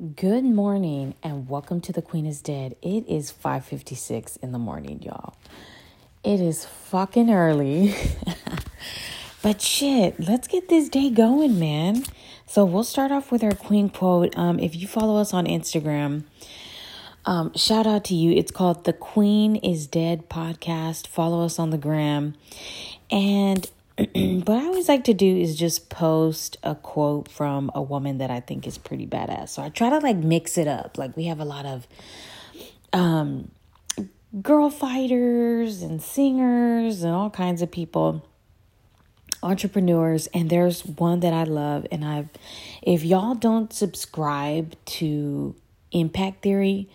Good morning and welcome to The Queen is Dead. It is 5:56 in the morning, y'all. It is fucking early. but shit, let's get this day going, man. So we'll start off with our queen quote. Um, if you follow us on Instagram, um, shout out to you. It's called The Queen is Dead podcast. Follow us on the gram. And what I always like to do is just post a quote from a woman that I think is pretty badass. So I try to like mix it up. Like we have a lot of um girl fighters and singers and all kinds of people entrepreneurs and there's one that I love and I've if y'all don't subscribe to Impact Theory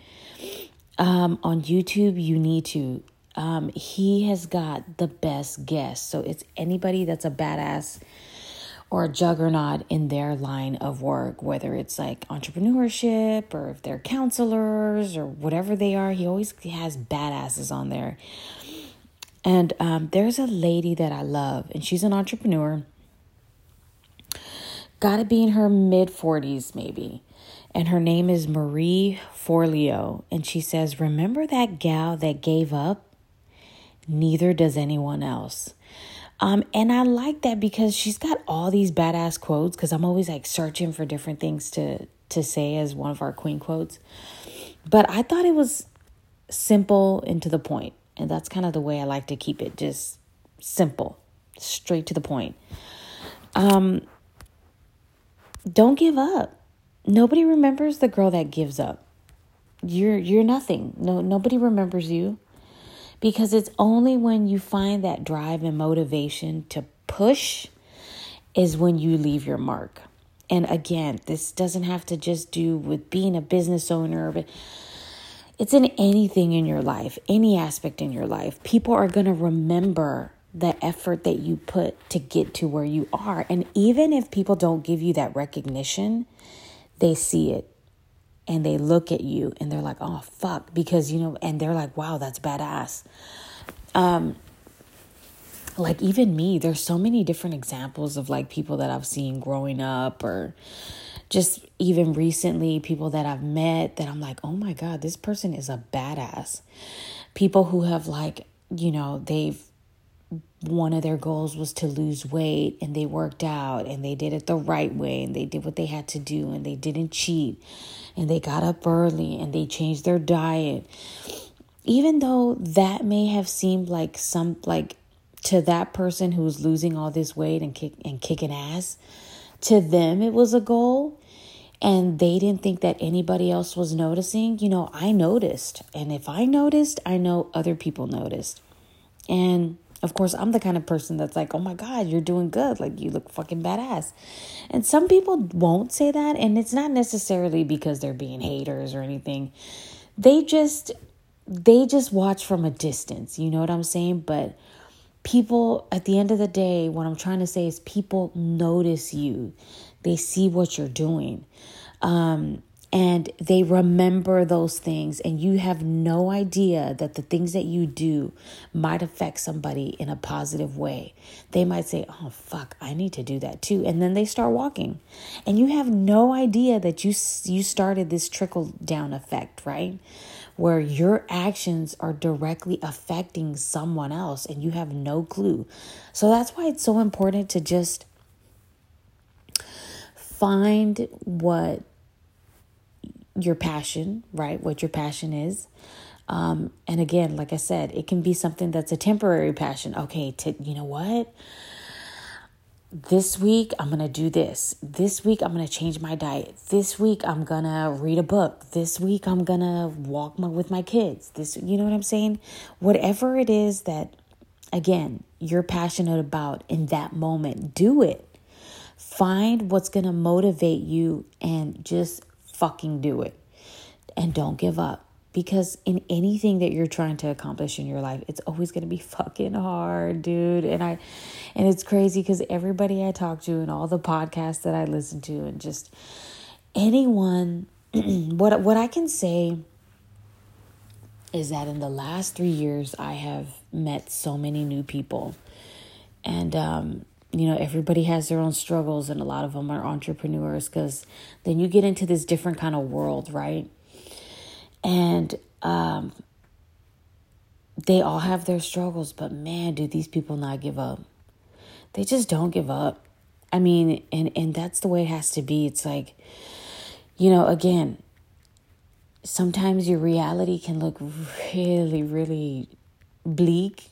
um on YouTube you need to um, he has got the best guests. So it's anybody that's a badass or a juggernaut in their line of work, whether it's like entrepreneurship or if they're counselors or whatever they are. He always has badasses on there. And um, there's a lady that I love, and she's an entrepreneur. Got to be in her mid 40s, maybe. And her name is Marie Forleo. And she says, Remember that gal that gave up? Neither does anyone else. Um, and I like that because she's got all these badass quotes because I'm always like searching for different things to to say as one of our queen quotes. But I thought it was simple and to the point. And that's kind of the way I like to keep it, just simple, straight to the point. Um don't give up. Nobody remembers the girl that gives up. You're you're nothing. No nobody remembers you because it's only when you find that drive and motivation to push is when you leave your mark. And again, this doesn't have to just do with being a business owner, but it's in anything in your life, any aspect in your life. People are going to remember the effort that you put to get to where you are. And even if people don't give you that recognition, they see it and they look at you and they're like, oh, fuck. Because, you know, and they're like, wow, that's badass. Um, like even me, there's so many different examples of like people that I've seen growing up or just even recently people that I've met that I'm like, oh my God, this person is a badass. People who have like, you know, they've one of their goals was to lose weight and they worked out and they did it the right way and they did what they had to do and they didn't cheat and they got up early and they changed their diet. Even though that may have seemed like some like to that person who's losing all this weight and kick and kicking ass to them it was a goal and they didn't think that anybody else was noticing. You know i noticed and if i noticed i know other people noticed. And of course, I'm the kind of person that's like, oh my God, you're doing good. Like, you look fucking badass. And some people won't say that. And it's not necessarily because they're being haters or anything. They just, they just watch from a distance. You know what I'm saying? But people, at the end of the day, what I'm trying to say is people notice you, they see what you're doing. Um, and they remember those things and you have no idea that the things that you do might affect somebody in a positive way. They might say oh fuck i need to do that too and then they start walking. And you have no idea that you you started this trickle down effect right? Where your actions are directly affecting someone else and you have no clue. So that's why it's so important to just find what your passion, right? What your passion is. Um, and again, like I said, it can be something that's a temporary passion. Okay, you know what? This week I'm going to do this. This week I'm going to change my diet. This week I'm going to read a book. This week I'm going to walk my, with my kids. This you know what I'm saying? Whatever it is that again, you're passionate about in that moment, do it. Find what's going to motivate you and just fucking do it. And don't give up. Because in anything that you're trying to accomplish in your life it's always going to be fucking hard dude. And i and it's crazy because everybody i talk to and all the podcasts that i listen to and just anyone what what i can say is that in the last three years i have met so many new people. And um you know, everybody has their own struggles, and a lot of them are entrepreneurs because then you get into this different kind of world, right? And um, they all have their struggles, but man, do these people not give up? They just don't give up. I mean, and and that's the way it has to be. It's like, you know, again, sometimes your reality can look really, really bleak.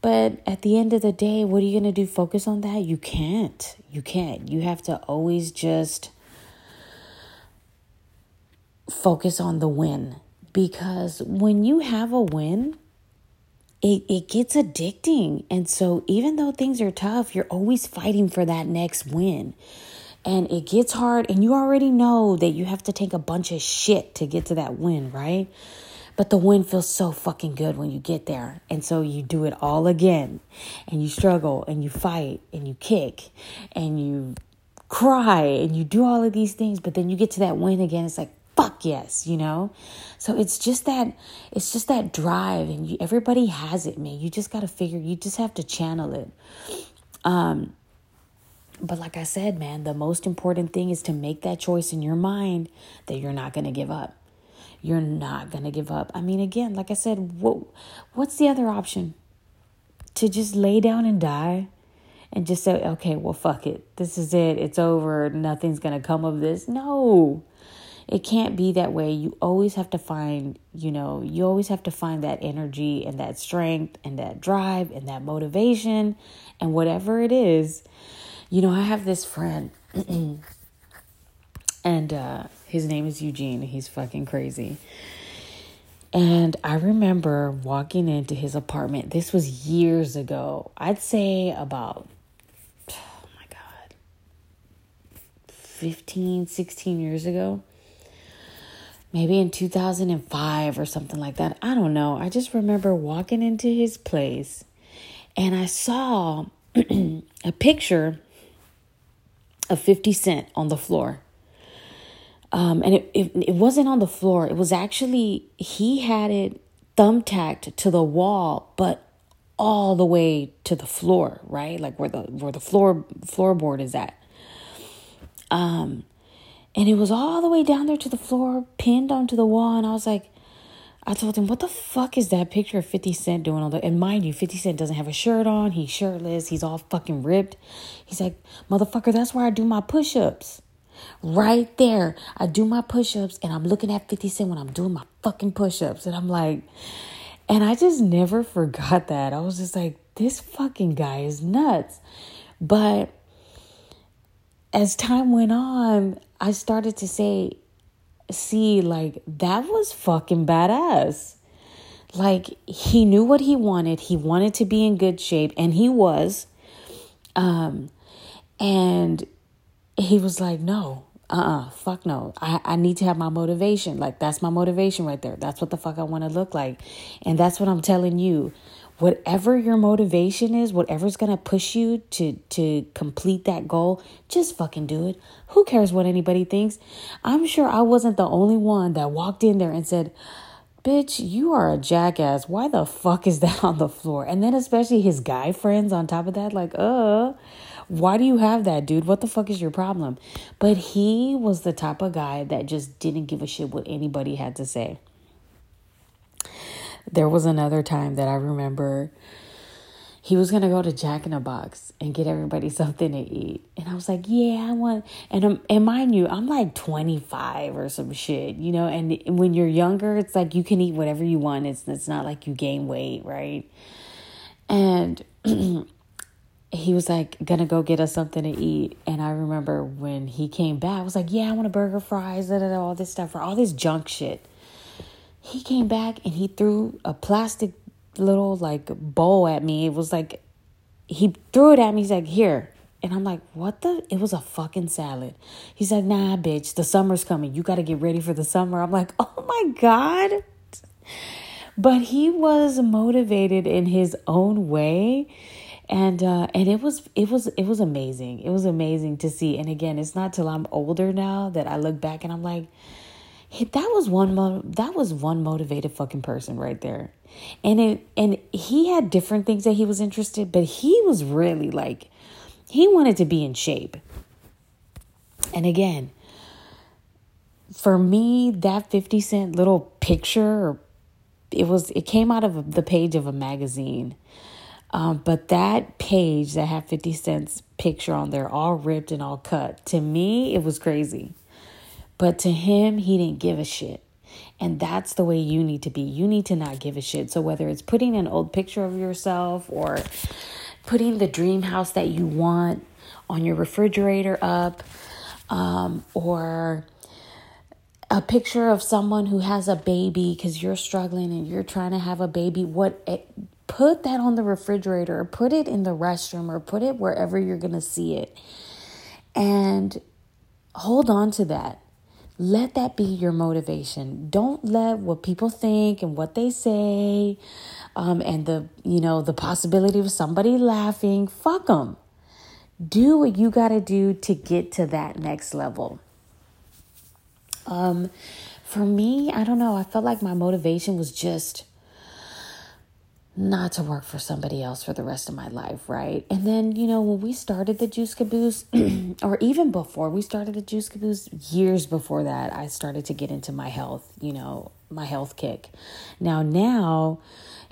But at the end of the day, what are you going to do? Focus on that? You can't. You can't. You have to always just focus on the win. Because when you have a win, it, it gets addicting. And so, even though things are tough, you're always fighting for that next win. And it gets hard, and you already know that you have to take a bunch of shit to get to that win, right? But the win feels so fucking good when you get there. And so you do it all again. And you struggle and you fight and you kick and you cry and you do all of these things. But then you get to that win again. It's like, fuck yes, you know? So it's just that it's just that drive and you, everybody has it, man. You just got to figure you just have to channel it. Um but like I said, man, the most important thing is to make that choice in your mind that you're not going to give up. You're not going to give up. I mean, again, like I said, what what's the other option? To just lay down and die? and just say, okay, well, fuck it. This is it. It's over. Nothing's going to come of this. No, it can't be that way. You always have to find, you know, you always have to find that energy and that strength and that drive and that motivation and whatever it is. You know, I have this friend and uh, his name is Eugene. He's fucking crazy. And I remember walking into his apartment. This was years ago. I'd say about, oh my God, 15, 16 years ago maybe in 2005 or something like that. I don't know. I just remember walking into his place and I saw a picture of 50 Cent on the floor. Um, and it, it, it wasn't on the floor. It was actually, he had it thumbtacked to the wall, but all the way to the floor, right? Like where the where the floor floorboard is at. Um, and it was all the way down there to the floor, pinned onto the wall. And I was like, I told him, what the fuck is that picture of 50 Cent doing on the and mind you, 50 Cent doesn't have a shirt on, he's shirtless, he's all fucking ripped. He's like, motherfucker, that's where I do my push-ups. Right there. I do my push-ups and I'm looking at 50 Cent when I'm doing my fucking push-ups. And I'm like, and I just never forgot that. I was just like, this fucking guy is nuts. But as time went on, I started to say, see, like, that was fucking badass. Like, he knew what he wanted. He wanted to be in good shape, and he was. Um, and he was like, no, uh uh-uh, uh fuck no. I, I need to have my motivation. Like, that's my motivation right there. That's what the fuck I want to look like. And that's what I'm telling you whatever your motivation is, whatever's going to push you to to complete that goal, just fucking do it. Who cares what anybody thinks? I'm sure I wasn't the only one that walked in there and said, "Bitch, you are a jackass. Why the fuck is that on the floor?" And then especially his guy friends on top of that like, "Uh, why do you have that, dude? What the fuck is your problem?" But he was the type of guy that just didn't give a shit what anybody had to say there was another time that I remember he was gonna go to Jack in a Box and get everybody something to eat, and I was like, "Yeah, I want." And um, and mind you, I'm like 25 or some shit, you know. And when you're younger, it's like you can eat whatever you want. It's it's not like you gain weight, right? And he was like gonna go get us something to eat, and I remember when he came back, I was like, "Yeah, I want a burger, fries, all this stuff, for all this junk shit." he came back and he threw a plastic little like bowl at me. It was like he threw it at me. He's like, "Here." And I'm like, "What the? It was a fucking salad." He's like, "Nah, bitch. The summer's coming. You got to get ready for the summer." I'm like, "Oh my god." But he was motivated in his own way and uh, and it was it was it was amazing. It was amazing to see. And again, it's not till I'm older now that I look back and I'm like, that was one mo- that was one motivated fucking person right there and it and he had different things that he was interested but he was really like he wanted to be in shape. And again, for me, that 50 cent little picture, it was it came out of the page of a magazine. Um, but that page that had 50 cents picture on there, all ripped and all cut, to me, it was crazy. But to him, he didn't give a shit. And that's the way you need to be. You need to not give a shit. So whether it's putting an old picture of yourself or putting the dream house that you want on your refrigerator up, um, or a picture of someone who has a baby because you're struggling and you're trying to have a baby, what eh, put that on the refrigerator or put it in the restroom or put it wherever you're going to see it. And hold on to that. Let that be your motivation. Don't let what people think and what they say um, and the, you know, the possibility of somebody laughing, fuck them. Do what you got to do to get to that next level. Um, for me, I don't know. I felt like my motivation was just not to work for somebody else for the rest of my life, right? And then, you know, when we started the Juice Caboose, or even before we started the Juice Caboose, years before that, I started to get into my health, you know, my health kick. Now, now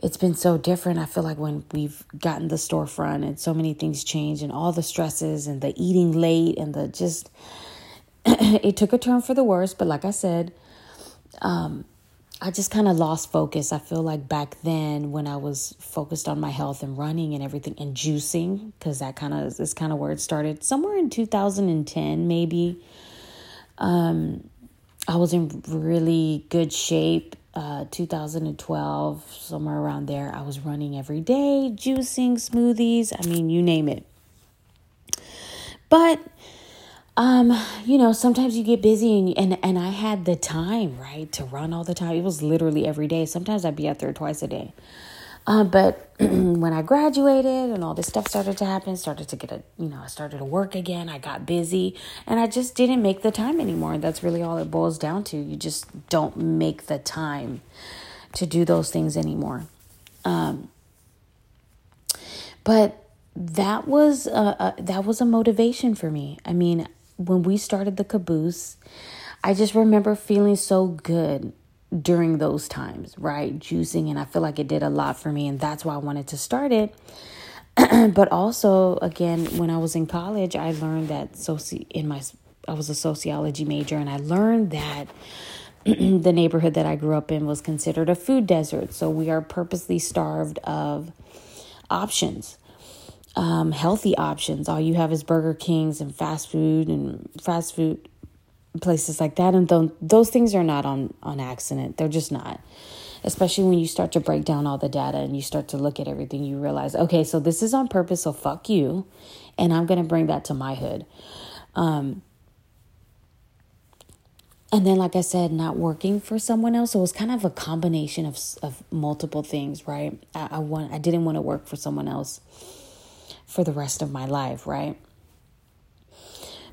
it's been so different. I feel like when we've gotten the storefront and so many things change and all the stresses and the eating late and the just, it took a turn for the worse. But like I said, um, I just kind of lost focus. I feel like back then when I was focused on my health and running and everything and juicing, because that kind of is kind of where it started. Somewhere in 2010, maybe. Um, I was in really good shape. Uh, 2012, somewhere around there, I was running every day, juicing, smoothies. I mean, you name it. But um, you know, sometimes you get busy and, and and I had the time, right, to run all the time. It was literally every day. Sometimes I'd be out there twice a day. Uh, but when I graduated and all this stuff started to happen, started to get a, you know, I started to work again. I got busy and I just didn't make the time anymore. That's really all it boils down to. You just don't make the time to do those things anymore. Um, but that was a, a, that was a motivation for me. I mean, when we started the caboose, I just remember feeling so good during those times, right? Juicing, and I feel like it did a lot for me, and that's why I wanted to start it. but also, again, when I was in college, I learned that soci in my I was a sociology major, and I learned that the neighborhood that I grew up in was considered a food desert. So we are purposely starved of options um, healthy options. All you have is Burger Kings and fast food and fast food places like that. And th- those things are not on, on accident. They're just not. Especially when you start to break down all the data and you start to look at everything, you realize, okay, so this is on purpose, so fuck you. And I'm going to bring that to my hood. Um, and then, like I said, not working for someone else. So it was kind of a combination of, of multiple things, right? I, I want, I didn't want to work for someone else for the rest of my life, right?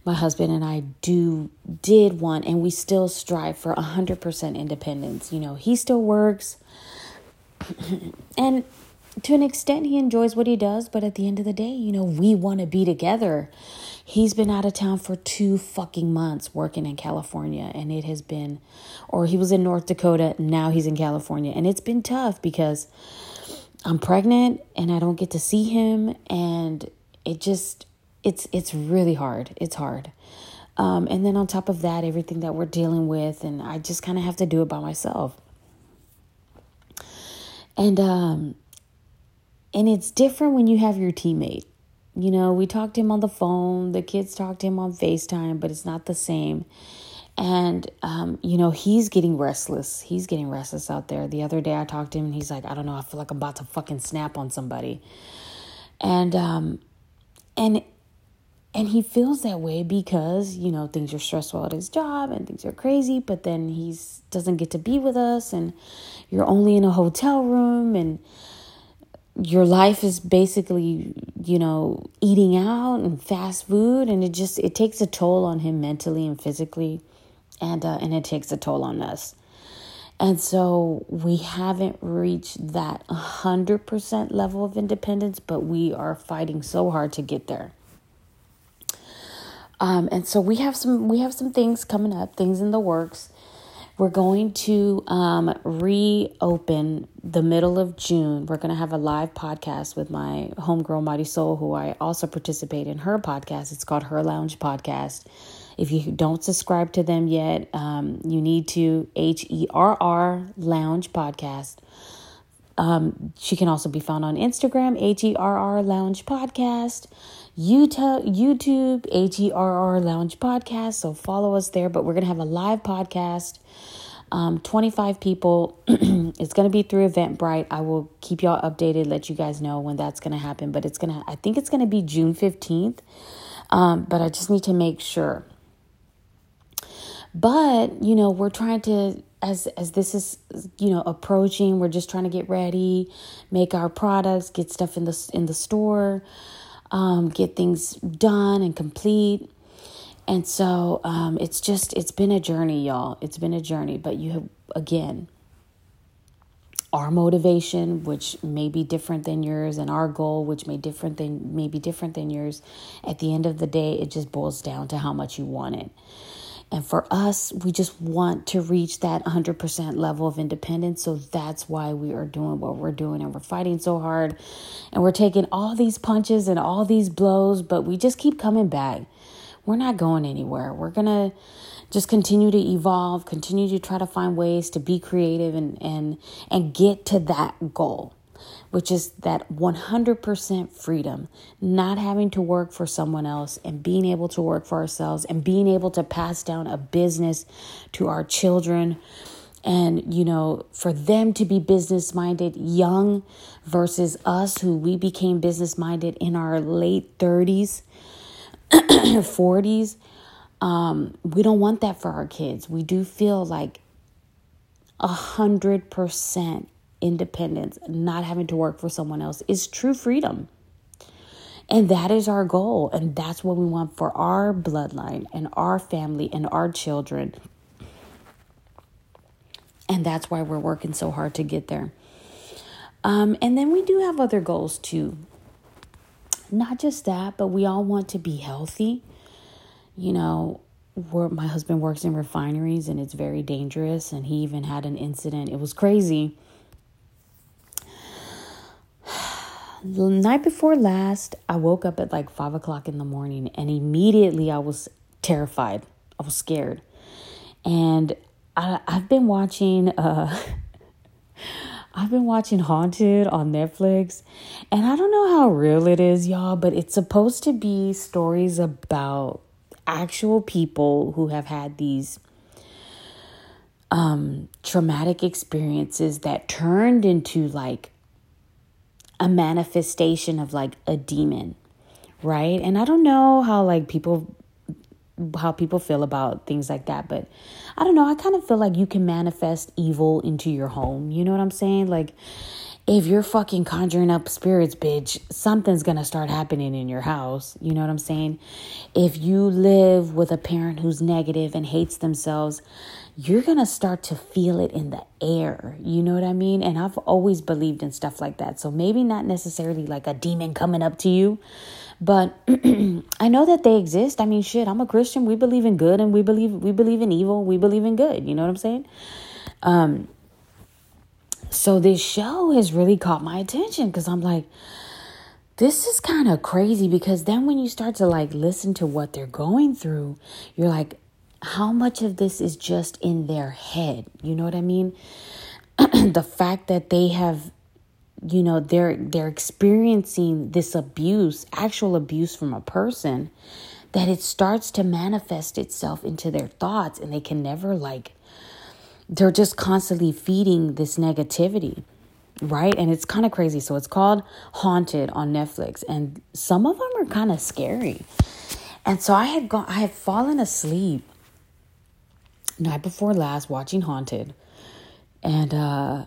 My husband and I do did want and we still strive for 100% independence. You know, he still works and to an extent he enjoys what he does, but at the end of the day, you know, we want to be together. He's been out of town for 2 fucking months working in California and it has been or he was in North Dakota, now he's in California and it's been tough because I'm pregnant and I don't get to see him and it just it's it's really hard. It's hard. Um, and then on top of that, everything that we're dealing with, and I just kind of have to do it by myself. And um, and it's different when you have your teammate. You know, we talked to him on the phone, the kids talked to him on FaceTime, but it's not the same. And, um, you know, he's getting restless. He's getting restless out there. The other day I talked to him and he's like, I don't know, I feel like I'm about to fucking snap on somebody. And, um, and, and he feels that way because, you know, things are stressful at his job and things are crazy, but then he's doesn't get to be with us and you're only in a hotel room and, your life is basically you know eating out and fast food and it just it takes a toll on him mentally and physically and uh, and it takes a toll on us. And so we haven't reached that 100% level of independence, but we are fighting so hard to get there. Um, and so we have some we have some things coming up, things in the works. We're going to um, reopen the middle of June. We're going to have a live podcast with my homegirl, Mighty Soul, who I also participate in her podcast. It's called Her Lounge Podcast. If you don't subscribe to them yet, um, you need to H E R R Lounge Podcast. Um, she can also be found on Instagram, H E R R Lounge Podcast, YouTube, YouTube, H E R R Lounge Podcast. So follow us there. But we're going to have a live podcast. Um, 25 people. it's going to be through Eventbrite. I will keep y'all updated, let you guys know when that's going to happen. But it's going to, I think it's going to be June 15th. Um, but I just need to make sure. But, you know, we're trying to as as this is you know approaching we're just trying to get ready make our products get stuff in the in the store um, get things done and complete. And so um, it's just it's been a journey y'all. It's been a journey. But you have again our motivation which may be different than yours and our goal which may different than may be different than yours at the end of the day it just boils down to how much you want it and for us, we just want to reach that 100% level of independence. So that's why we are doing what we're doing. And we're fighting so hard. And we're taking all these punches and all these blows, but we just keep coming back. We're not going anywhere. We're going to just continue to evolve, continue to try to find ways to be creative and, and, and get to that goal which is that 100% freedom, not having to work for someone else and being able to work for ourselves and being able to pass down a business to our children. And, you know, for them to be business minded young versus us who we became business minded in our late 30s, 40s. Um, we don't want that for our kids. We do feel like a hundred percent independence, not having to work for someone else, is true freedom. And that is our goal. And that's what we want for our bloodline and our family and our children. And that's why we're working so hard to get there. Um, and then we do have other goals too. Not just that, but we all want to be healthy. You know, my husband works in refineries and it's very dangerous. And he even had an incident. It was crazy the night before last, I woke up at like five o'clock in the morning and immediately I was terrified. I was scared. And I, I've been watching uh I've been watching Haunted on Netflix, and I don't know how real it is, y'all, but it's supposed to be stories about actual people who have had these um, traumatic experiences that turned into like a manifestation of like a demon, right? And I don't know how like people how people feel about things like that, but I don't know. I kind of feel like you can manifest evil into your home. You know what I'm saying? Like if you're fucking conjuring up spirits, bitch, something's gonna start happening in your house. You know what I'm saying? If you live with a parent who's negative and hates themselves, you're going to start to feel it in the air. You know what I mean? And I've always believed in stuff like that. So maybe not necessarily like a demon coming up to you, but I know that they exist. I mean, shit, I'm a Christian. We believe in good and we believe we believe in evil. We believe in good. You know what I'm saying? Um so this show has really caught my attention cuz I'm like this is kind of crazy because then when you start to like listen to what they're going through, you're like, how much of this is just in their head? You know what I mean? the fact that they have you know they're they're experiencing this abuse, actual abuse from a person that it starts to manifest itself into their thoughts and they can never like they're just constantly feeding this negativity right and it's kind of crazy so it's called haunted on netflix and some of them are kind of scary and so i had gone i had fallen asleep night before last watching Haunted, and uh,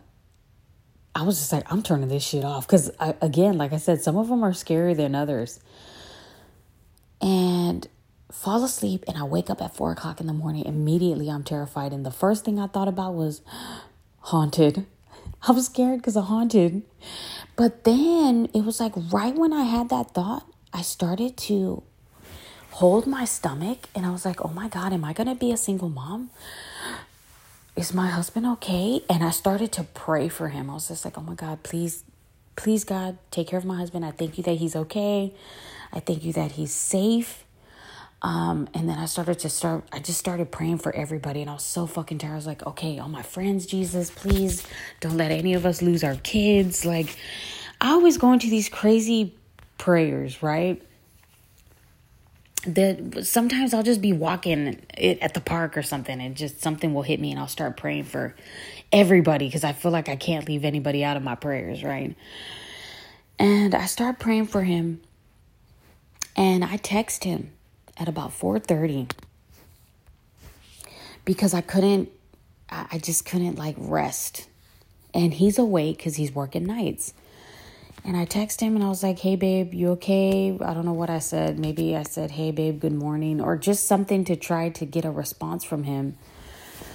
I was just like, I'm turning this shit off because again, like I said, some of them are scarier than others. And fall asleep, and I wake up at four o'clock in the morning. Immediately, I'm terrified, and the first thing I thought about was haunted. I was scared because of haunted. But then it was like right when I had that thought, I started to hold my stomach and I was like, oh my God, am I going to be a single mom? Is my husband okay? And I started to pray for him. I was just like, oh my God, please, please, God, take care of my husband. I thank you that he's okay. I thank you that he's safe. Um, and then I started to start, I just started praying for everybody. And I was so fucking tired. I was like, okay, all my friends, Jesus, please don't let any of us lose our kids. Like, I was going to these crazy prayers, right? That sometimes I'll just be walking it at the park or something and just something will hit me and I'll start praying for everybody because I feel like I can't leave anybody out of my prayers, right? And I start praying for him and I text him at about 4:30 because I couldn't I just couldn't like rest. And he's awake cuz he's working nights. And I texted him and I was like, hey, babe, you okay? I don't know what I said. Maybe I said, hey, babe, good morning, or just something to try to get a response from him.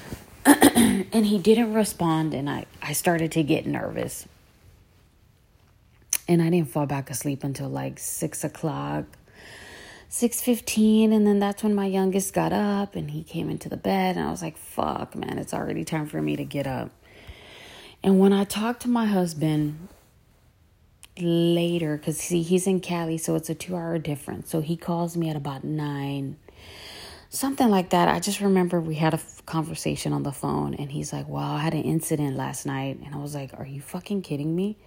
and he didn't respond, and I, I started to get nervous. And I didn't fall back asleep until like six o'clock. 6:15 and then that's when my youngest got up and he came into the bed and I was like fuck man it's already time for me to get up. And when I talked to my husband later because see he's in Cali, so it's a two hour difference. So he calls me at about nine, something like that. I just remember we had a f- conversation on the phone, and he's like, "Wow, I had an incident last night," and I was like, "Are you fucking kidding me?"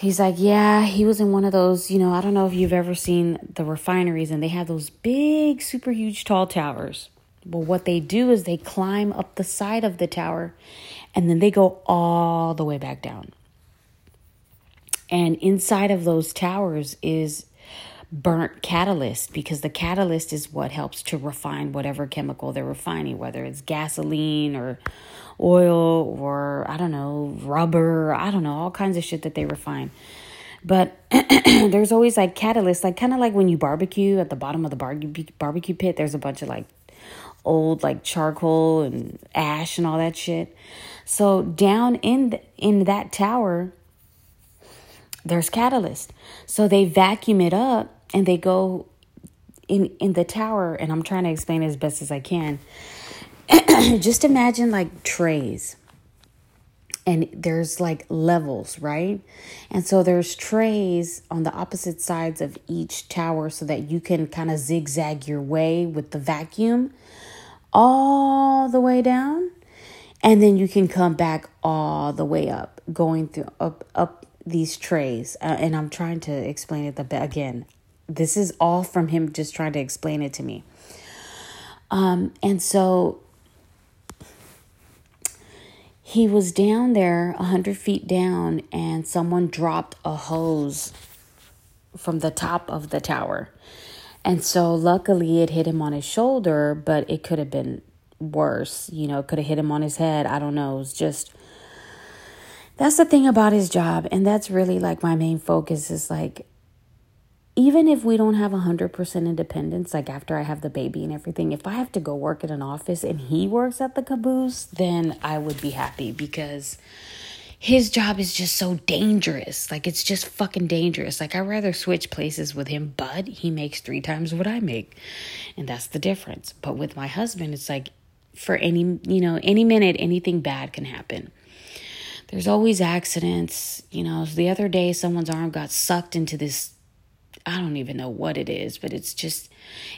He's like, yeah, he was in one of those, you know, I don't know if you've ever seen the refineries and they have those big, super huge, tall towers. But what they do is they climb up the side of the tower and then they go all the way back down. And inside of those towers is burnt catalyst because the catalyst is what helps to refine whatever chemical they're refining, whether it's gasoline or oil or I don't know, rubber, I don't know, all kinds of shit that they refine. But there's always like catalyst, like kind of like when you barbecue at the bottom of the barbecue barbecue pit, there's a bunch of like old like charcoal and ash and all that shit. So down in in that tower there's catalyst. So they vacuum it up and they go in in the tower and I'm trying to explain as best as I can. Just imagine like trays. And there's like levels, right? And so there's trays on the opposite sides of each tower so that you can kind of zigzag your way with the vacuum all the way down and then you can come back all the way up going through up up these trays, uh, and I'm trying to explain it the be- again. This is all from him just trying to explain it to me. Um, and so he was down there, a hundred feet down, and someone dropped a hose from the top of the tower. And so luckily it hit him on his shoulder, but it could have been worse. You know, it could have hit him on his head. I don't know. It was just that's the thing about his job and that's really like my main focus is like even if we don't have 100% independence like after i have the baby and everything if i have to go work at an office and he works at the caboose then i would be happy because his job is just so dangerous. Like it's just fucking dangerous. Like i'd rather switch places with him but he makes three times what i make and that's the difference. But with my husband it's like for any you know any minute anything bad can happen there's always accidents. You know, the other day someone's arm got sucked into this I don't even know what it is, but it's just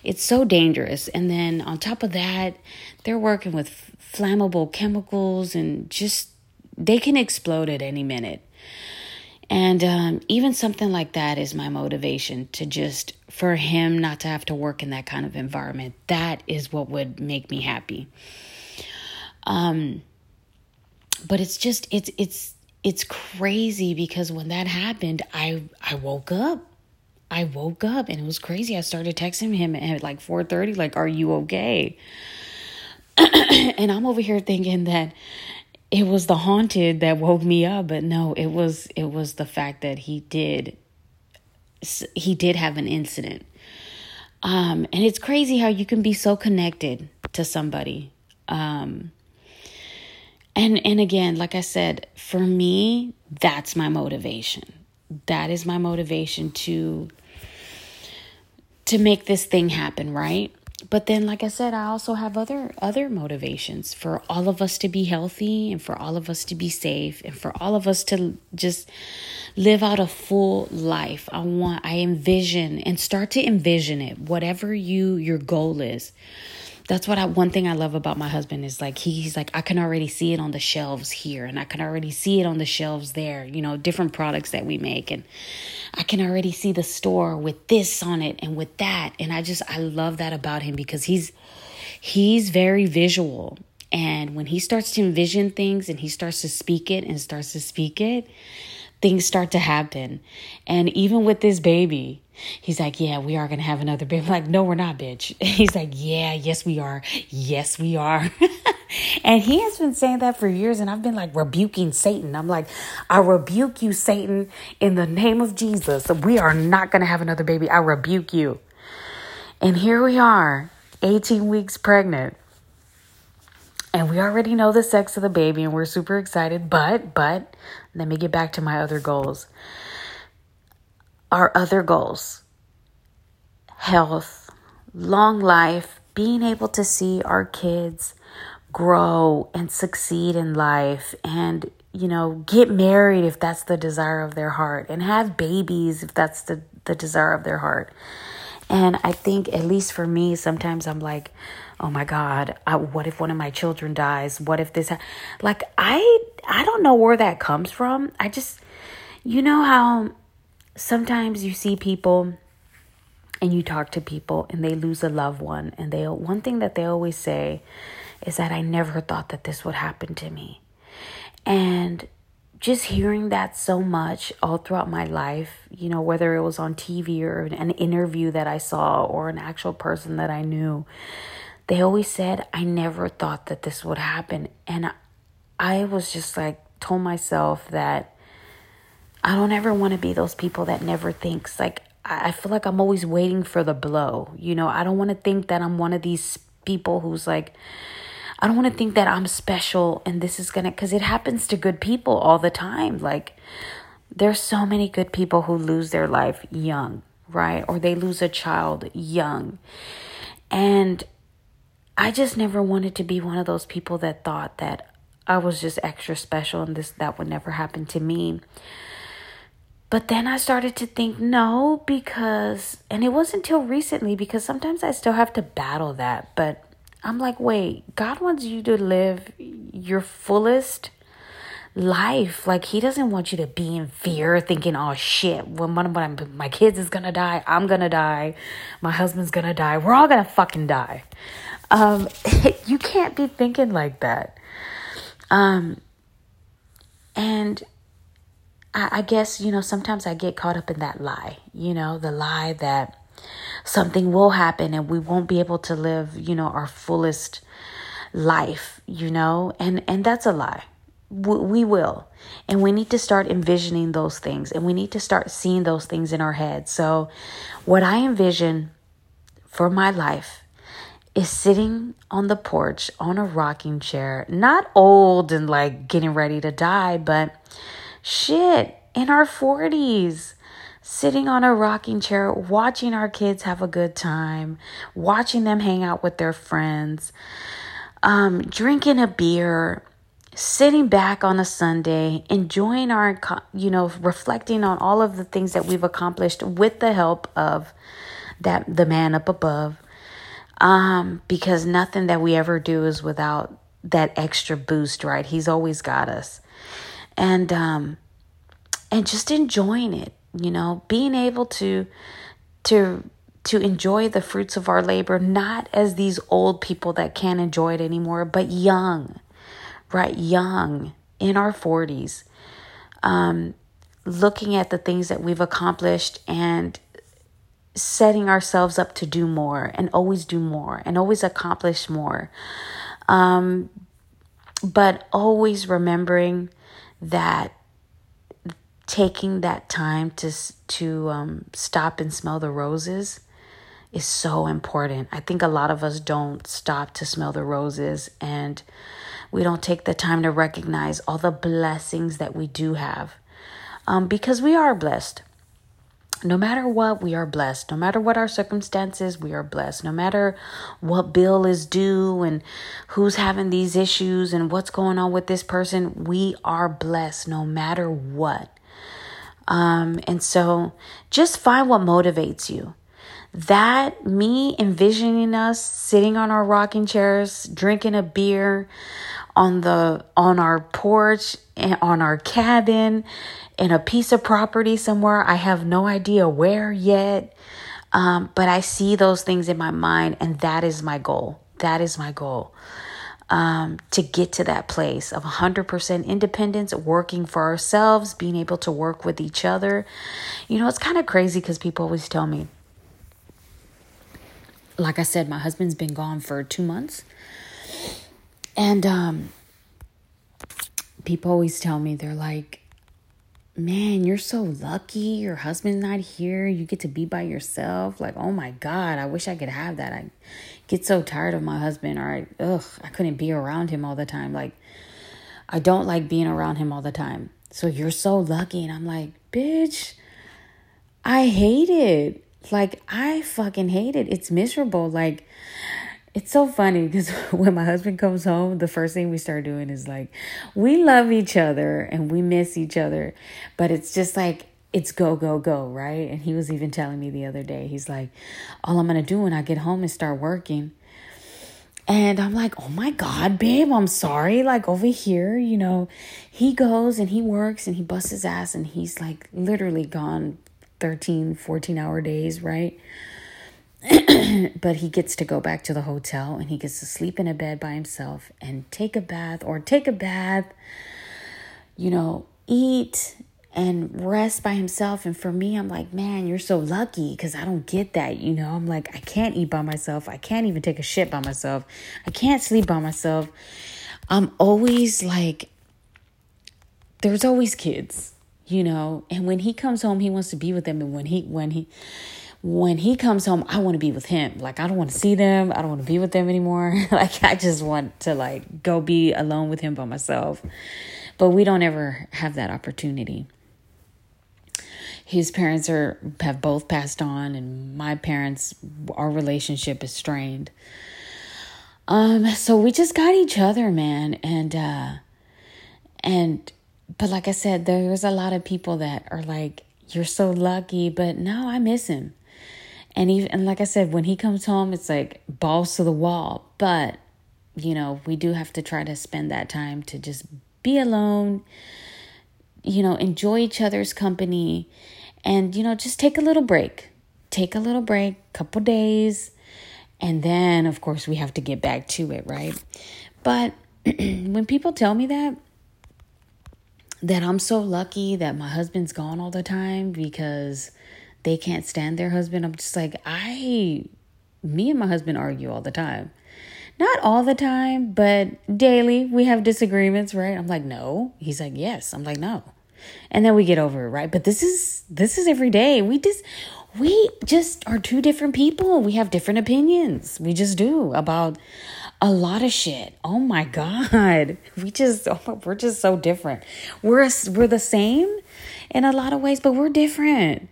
it's so dangerous. And then on top of that, they're working with flammable chemicals and just they can explode at any minute. And um, even something like that is my motivation to just for him not to have to work in that kind of environment. That is what would make me happy. Um, but it's just it's it's it's crazy because when that happened, I I woke up. I woke up and it was crazy. I started texting him at like 4:30 like are you okay? and I'm over here thinking that it was the haunted that woke me up, but no, it was it was the fact that he did he did have an incident. Um and it's crazy how you can be so connected to somebody. Um and and again, like I said, for me, that's my motivation. That is my motivation to to make this thing happen, right? But then like I said, I also have other other motivations for all of us to be healthy and for all of us to be safe and for all of us to just live out a full life. I want I envision and start to envision it whatever you your goal is that's what I one thing I love about my husband is like he, he's like I can already see it on the shelves here and I can already see it on the shelves there, you know, different products that we make and I can already see the store with this on it and with that and I just I love that about him because he's he's very visual and when he starts to envision things and he starts to speak it and starts to speak it, things start to happen. And even with this baby, he's like, Yeah, we are going to have another baby. I'm like, No, we're not, bitch. He's like, Yeah, yes, we are. Yes, we are. and he has been saying that for years. And I've been like rebuking Satan. I'm like, I rebuke you, Satan, in the name of Jesus. We are not going to have another baby. I rebuke you. And here we are, 18 weeks pregnant. And we already know the sex of the baby and we're super excited. But, but, let me get back to my other goals. Our other goals health, long life, being able to see our kids grow and succeed in life and you know get married if that's the desire of their heart and have babies if that's the the desire of their heart and i think at least for me sometimes i'm like oh my god I, what if one of my children dies what if this ha-? like i i don't know where that comes from i just you know how sometimes you see people and you talk to people and they lose a loved one and they one thing that they always say is that I never thought that this would happen to me. And just hearing that so much all throughout my life, you know, whether it was on TV or an interview that I saw or an actual person that I knew, they always said, I never thought that this would happen. And I was just like, told myself that I don't ever want to be those people that never thinks. Like, I feel like I'm always waiting for the blow. You know, I don't want to think that I'm one of these people who's like, I don't want to think that I'm special and this is going to, because it happens to good people all the time. Like, there's so many good people who lose their life young, right? Or they lose a child young. And I just never wanted to be one of those people that thought that I was just extra special and this that would never happen to me. But then I started to think, no, because, and it wasn't until recently because sometimes I still have to battle that. But I'm like, wait, God wants you to live your fullest life. Like, He doesn't want you to be in fear, thinking, oh shit, when of my, my kids is gonna die, I'm gonna die, my husband's gonna die, we're all gonna fucking die. Um, you can't be thinking like that. Um, and I, I guess, you know, sometimes I get caught up in that lie, you know, the lie that something will happen and we won't be able to live, you know, our fullest life, you know, and, and that's a lie. We, will. And we need to start envisioning those things and we need to start seeing those things in our head. So, what I envision for my life is sitting on the porch on a rocking chair, not old and like getting ready to die, but shit, in our 40s, sitting on a rocking chair, watching our kids have a good time, watching them hang out with their friends, um, drinking a beer, sitting back on a Sunday, enjoying our, you know, reflecting on all of the things that we've accomplished with the help of that the man up above. Um, because nothing that we ever do is without that extra boost, right? He's always got us. And um and just enjoying it you know being able to to to enjoy the fruits of our labor not as these old people that can't enjoy it anymore but young right? Young in our 40s um looking at the things that we've accomplished and setting ourselves up to do more and always do more and always accomplish more um but always remembering that taking that time to to um, stop and smell the roses is so important. I think a lot of us don't stop to smell the roses and we don't take the time to recognize all the blessings that we do have um, because we are blessed. No matter what, we are blessed. No matter what our circumstances, we are blessed. No matter what bill is due and who's having these issues and what's going on with this person, we are blessed no matter what. Um, and so just find what motivates you. That me envisioning us sitting on our rocking chairs, drinking a beer on the on our porch and on our cabin in a piece of property somewhere. I have no idea where yet. Um, but I see those things in my mind, and that is my goal. That is my goal. Um, to get to that place of 100% independence, working for ourselves, being able to work with each other. You know, it's kind of crazy because people always tell me, like I said, my husband's been gone for two months. And um, people always tell me, they're like, man, you're so lucky. Your husband's not here. You get to be by yourself. Like, oh my God, I wish I could have that. I get so tired of my husband, or I, ugh, I couldn't be around him all the time. Like, I don't like being around him all the time. So you're so lucky. And I'm like, bitch, I hate it. Like, I fucking hate it. It's miserable. Like, it's so funny because when my husband comes home, the first thing we start doing is like, we love each other and we miss each other. But it's just like, it's go, go, go, right? And he was even telling me the other day, he's like, all I'm to do when I get home is start working. And I'm like, oh my God, babe, I'm sorry. Like over here, you know, he goes and he works and he busts his ass and he's like literally gone 13, 14 hour days, right? but he gets to go back to the hotel and he gets to sleep in a bed by himself and take a bath or take a bath, you know, eat and rest by himself. And for me, I'm like, man, you're so lucky because I don't get that. You know, I'm like, I can't eat by myself. I can't even take a shit by myself. I can't sleep by myself. I'm always like, there's always kids, you know, and when he comes home, he wants to be with them. And when he, when he, when he comes home, I want to be with him. Like I don't want to see them. I don't want to be with them anymore. like I just want to like go be alone with him by myself. But we don't ever have that opportunity. His parents are have both passed on and my parents our relationship is strained. Um so we just got each other, man, and uh and but like I said, there's a lot of people that are like you're so lucky, but no, I miss him. And even and like I said, when he comes home, it's like balls to the wall. But you know, we do have to try to spend that time to just be alone, you know, enjoy each other's company, and you know, just take a little break. Take a little break, couple days, and then of course we have to get back to it, right? But when people tell me that, that I'm so lucky that my husband's gone all the time because they can't stand their husband. I'm just like, I, me and my husband argue all the time. Not all the time, but daily we have disagreements, right? I'm like, no. He's like, yes. I'm like, no. And then we get over it, right? But this is this is every day. We just we just are two different people. We have different opinions. We just do about a lot of shit. Oh my god. We just oh, we're just so different. We're we're the same in a lot of ways, but we're different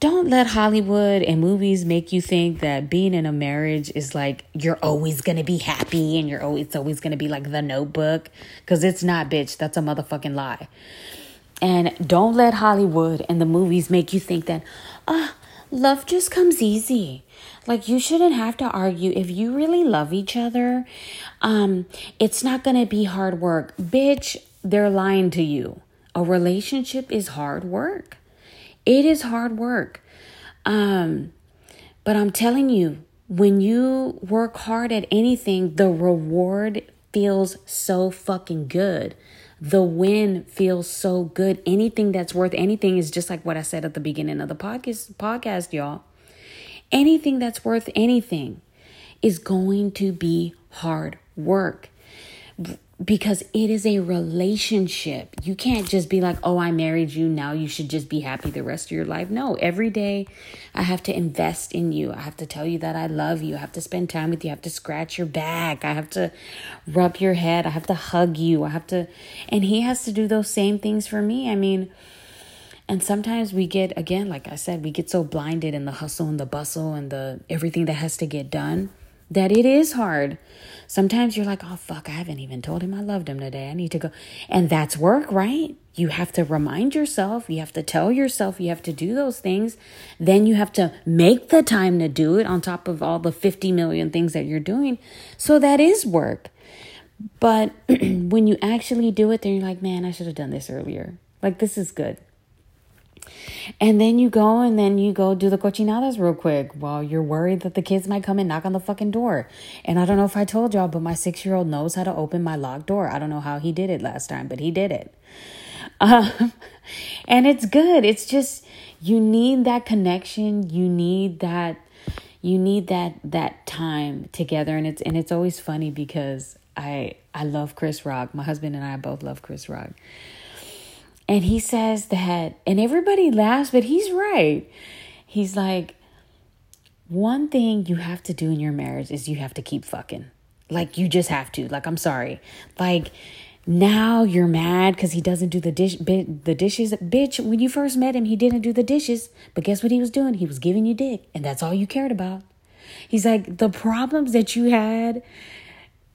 don't let Hollywood and movies make you think that being in a marriage is like you're always going to be happy and you're always it's always going to be like the notebook cuz it's not bitch that's a motherfucking lie. And don't let Hollywood and the movies make you think that ah oh, love just comes easy. Like you shouldn't have to argue if you really love each other. Um it's not going to be hard work. Bitch, they're lying to you. A relationship is hard work. It is hard work. Um, but I'm telling you, when you work hard at anything, the reward feels so fucking good. The win feels so good. Anything that's worth anything is just like what I said at the beginning of the podcast, podcast y'all. Anything that's worth anything is going to be hard work because it is a relationship. You can't just be like, oh, I married you. Now you should just be happy the rest of your life. No, every day I have to invest in you. I have to tell you that I love you. I have to spend time with you. I have to scratch your back. I have to rub your head. I have to hug you. I have to, and he has to do those same things for me. I mean, And sometimes we get, again, like I said, we get so blinded in the hustle and the bustle and the everything that has to get done that it is hard. Sometimes you're like, oh, fuck, I haven't even told him I loved him today. I need to go. And that's work, right? You have to remind yourself, you have to tell yourself you have to do those things. Then you have to make the time to do it on top of all the 50 million things that you're doing. So that is work. But when you actually do it, then you're like, man, I should have done this earlier. Like, this is good. And then you go and then you go do the cochinadas real quick while you're worried that the kids might come and knock on the fucking door. And I don't know if I told y'all, but my six year old knows how to open my locked door. I don't know how he did it last time, but he did it. Um, and it's good. It's just, you need that connection. You need that you need that that time together and it's and it's always funny because I I love Chris Rock. My husband and I both love Chris Rock. And he says that, and everybody laughs, but he's right. He's like, one thing you have to do in your marriage is you have to keep fucking. Like, you just have to. Like, I'm sorry. Like, now you're mad because he doesn't do the dish the dishes bitch when you first met him he didn't do the dishes but guess what he was doing he was giving you dick and that's all you cared about he's like the problems that you had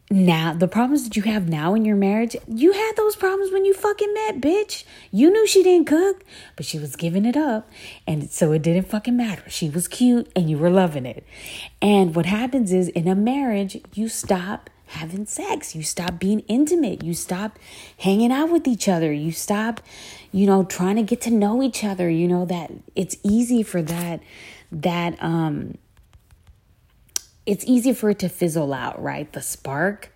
now the problems that you have now in your marriage you had those problems when you fucking met bitch. You knew she didn't cook but she was giving it up and so it didn't fucking matter. She was cute and you were loving it. And what happens is in a marriage you stop having sex. You stop being intimate. You stop hanging out with each other. You stop you know trying to get to know each other. You know that it's easy for that that um it's easy for it to fizzle out, right? The spark.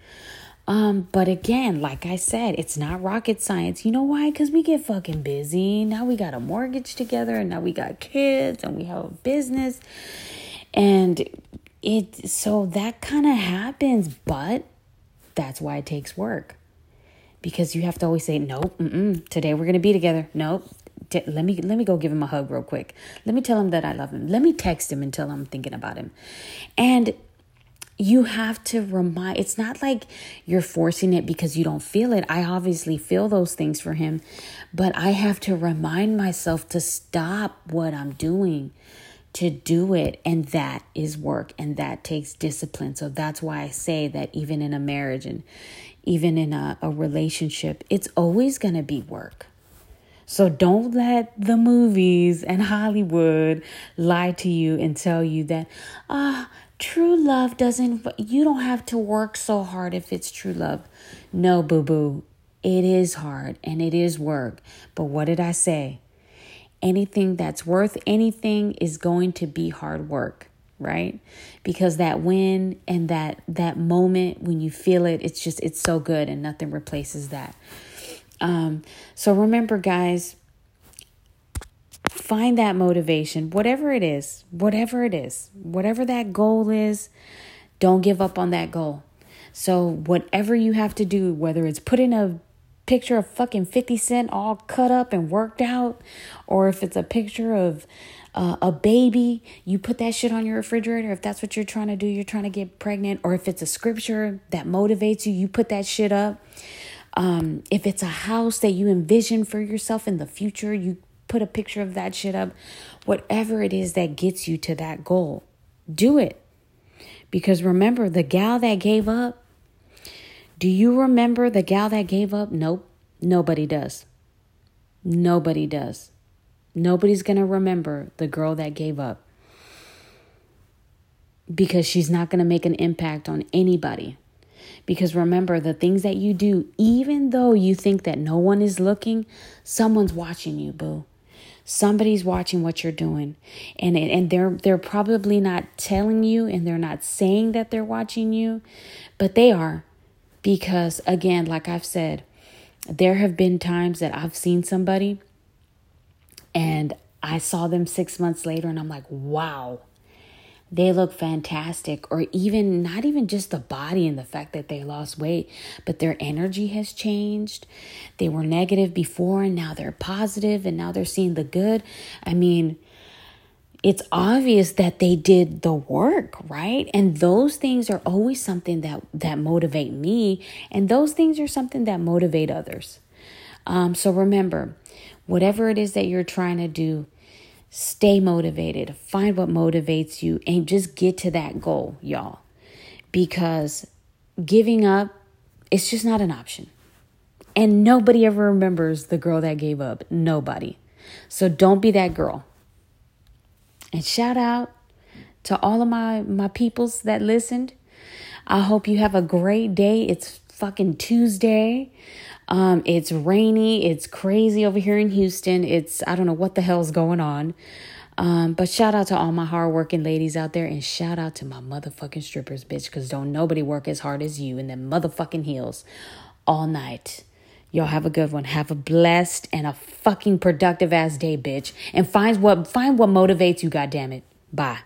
Um, but again, like I said, it's not rocket science. You know why? Because we get fucking busy. Now we got a mortgage together, and now we got kids, and we have a business. And it, so that kind of happens, but that's why it takes work. Because you have to always say, nope, today we're going to be together. Nope, let me let me go give him a hug real quick. Let me tell him that I love him. Let me text him until I'm thinking about him. And you have to remind it's not like you're forcing it because you don't feel it. I obviously feel those things for him, but I have to remind myself to stop what I'm doing to do it and that is work and that takes discipline. So that's why I say that even in a marriage and even in a, a relationship, it's always going to be work. So don't let the movies and Hollywood lie to you and tell you that, ah, true love doesn't, you don't have to work so hard if it's true love. No, boo boo. It is hard and it is work. But what did I say? Anything that's worth anything is going to be hard work right because that win and that that moment when you feel it it's just it's so good and nothing replaces that um, so remember, guys, find that motivation, whatever it is, whatever it is, whatever that goal is, don't give up on that goal. So, whatever you have to do, whether it's putting a picture of fucking 50 Cent all cut up and worked out, or if it's a picture of uh, a baby, you put that shit on your refrigerator. If that's what you're trying to do, you're trying to get pregnant, or if it's a scripture that motivates you, you put that shit up. Um, if it's a house that you envision for yourself in the future, you put a picture of that shit up. Whatever it is that gets you to that goal, do it. Because remember, the gal that gave up, do you remember the gal that gave up? Nope, nobody does. Nobody does. Nobody's going to remember the girl that gave up because she's not going to make an impact on anybody. Because remember, the things that you do, even though you think that no one is looking, someone's watching you, boo. Somebody's watching what you're doing. And and they're they're probably not telling you and they're not saying that they're watching you, but they are. Because again, like I've said, there have been times that I've seen somebody and I saw them 6 months later and I'm like, "Wow." They look fantastic or even not even just the body and the fact that they lost weight but their energy has changed. They were negative before and now they're positive and now they're seeing the good. I mean it's obvious that they did the work right? And those things are always something that that motivate me and those things are something that motivate others. Um, so remember, whatever it is that you're trying to do, stay motivated. Find what motivates you and just get to that goal, y'all. Because giving up, it's just not an option. And nobody ever remembers the girl that gave up. Nobody. So don't be that girl. And shout out to all of my my peoples that listened. I hope you have a great day. It's fucking Tuesday. Um, it's rainy. It's crazy over here in Houston. It's I don't know what the hell's going on. Um, but shout out to all my hardworking ladies out there, and shout out to my motherfucking strippers, bitch, because don't nobody work as hard as you in them motherfucking heels all night. Y'all have a good one. Have a blessed and a fucking productive ass day, bitch. And find what find what motivates you, goddamn it. Bye.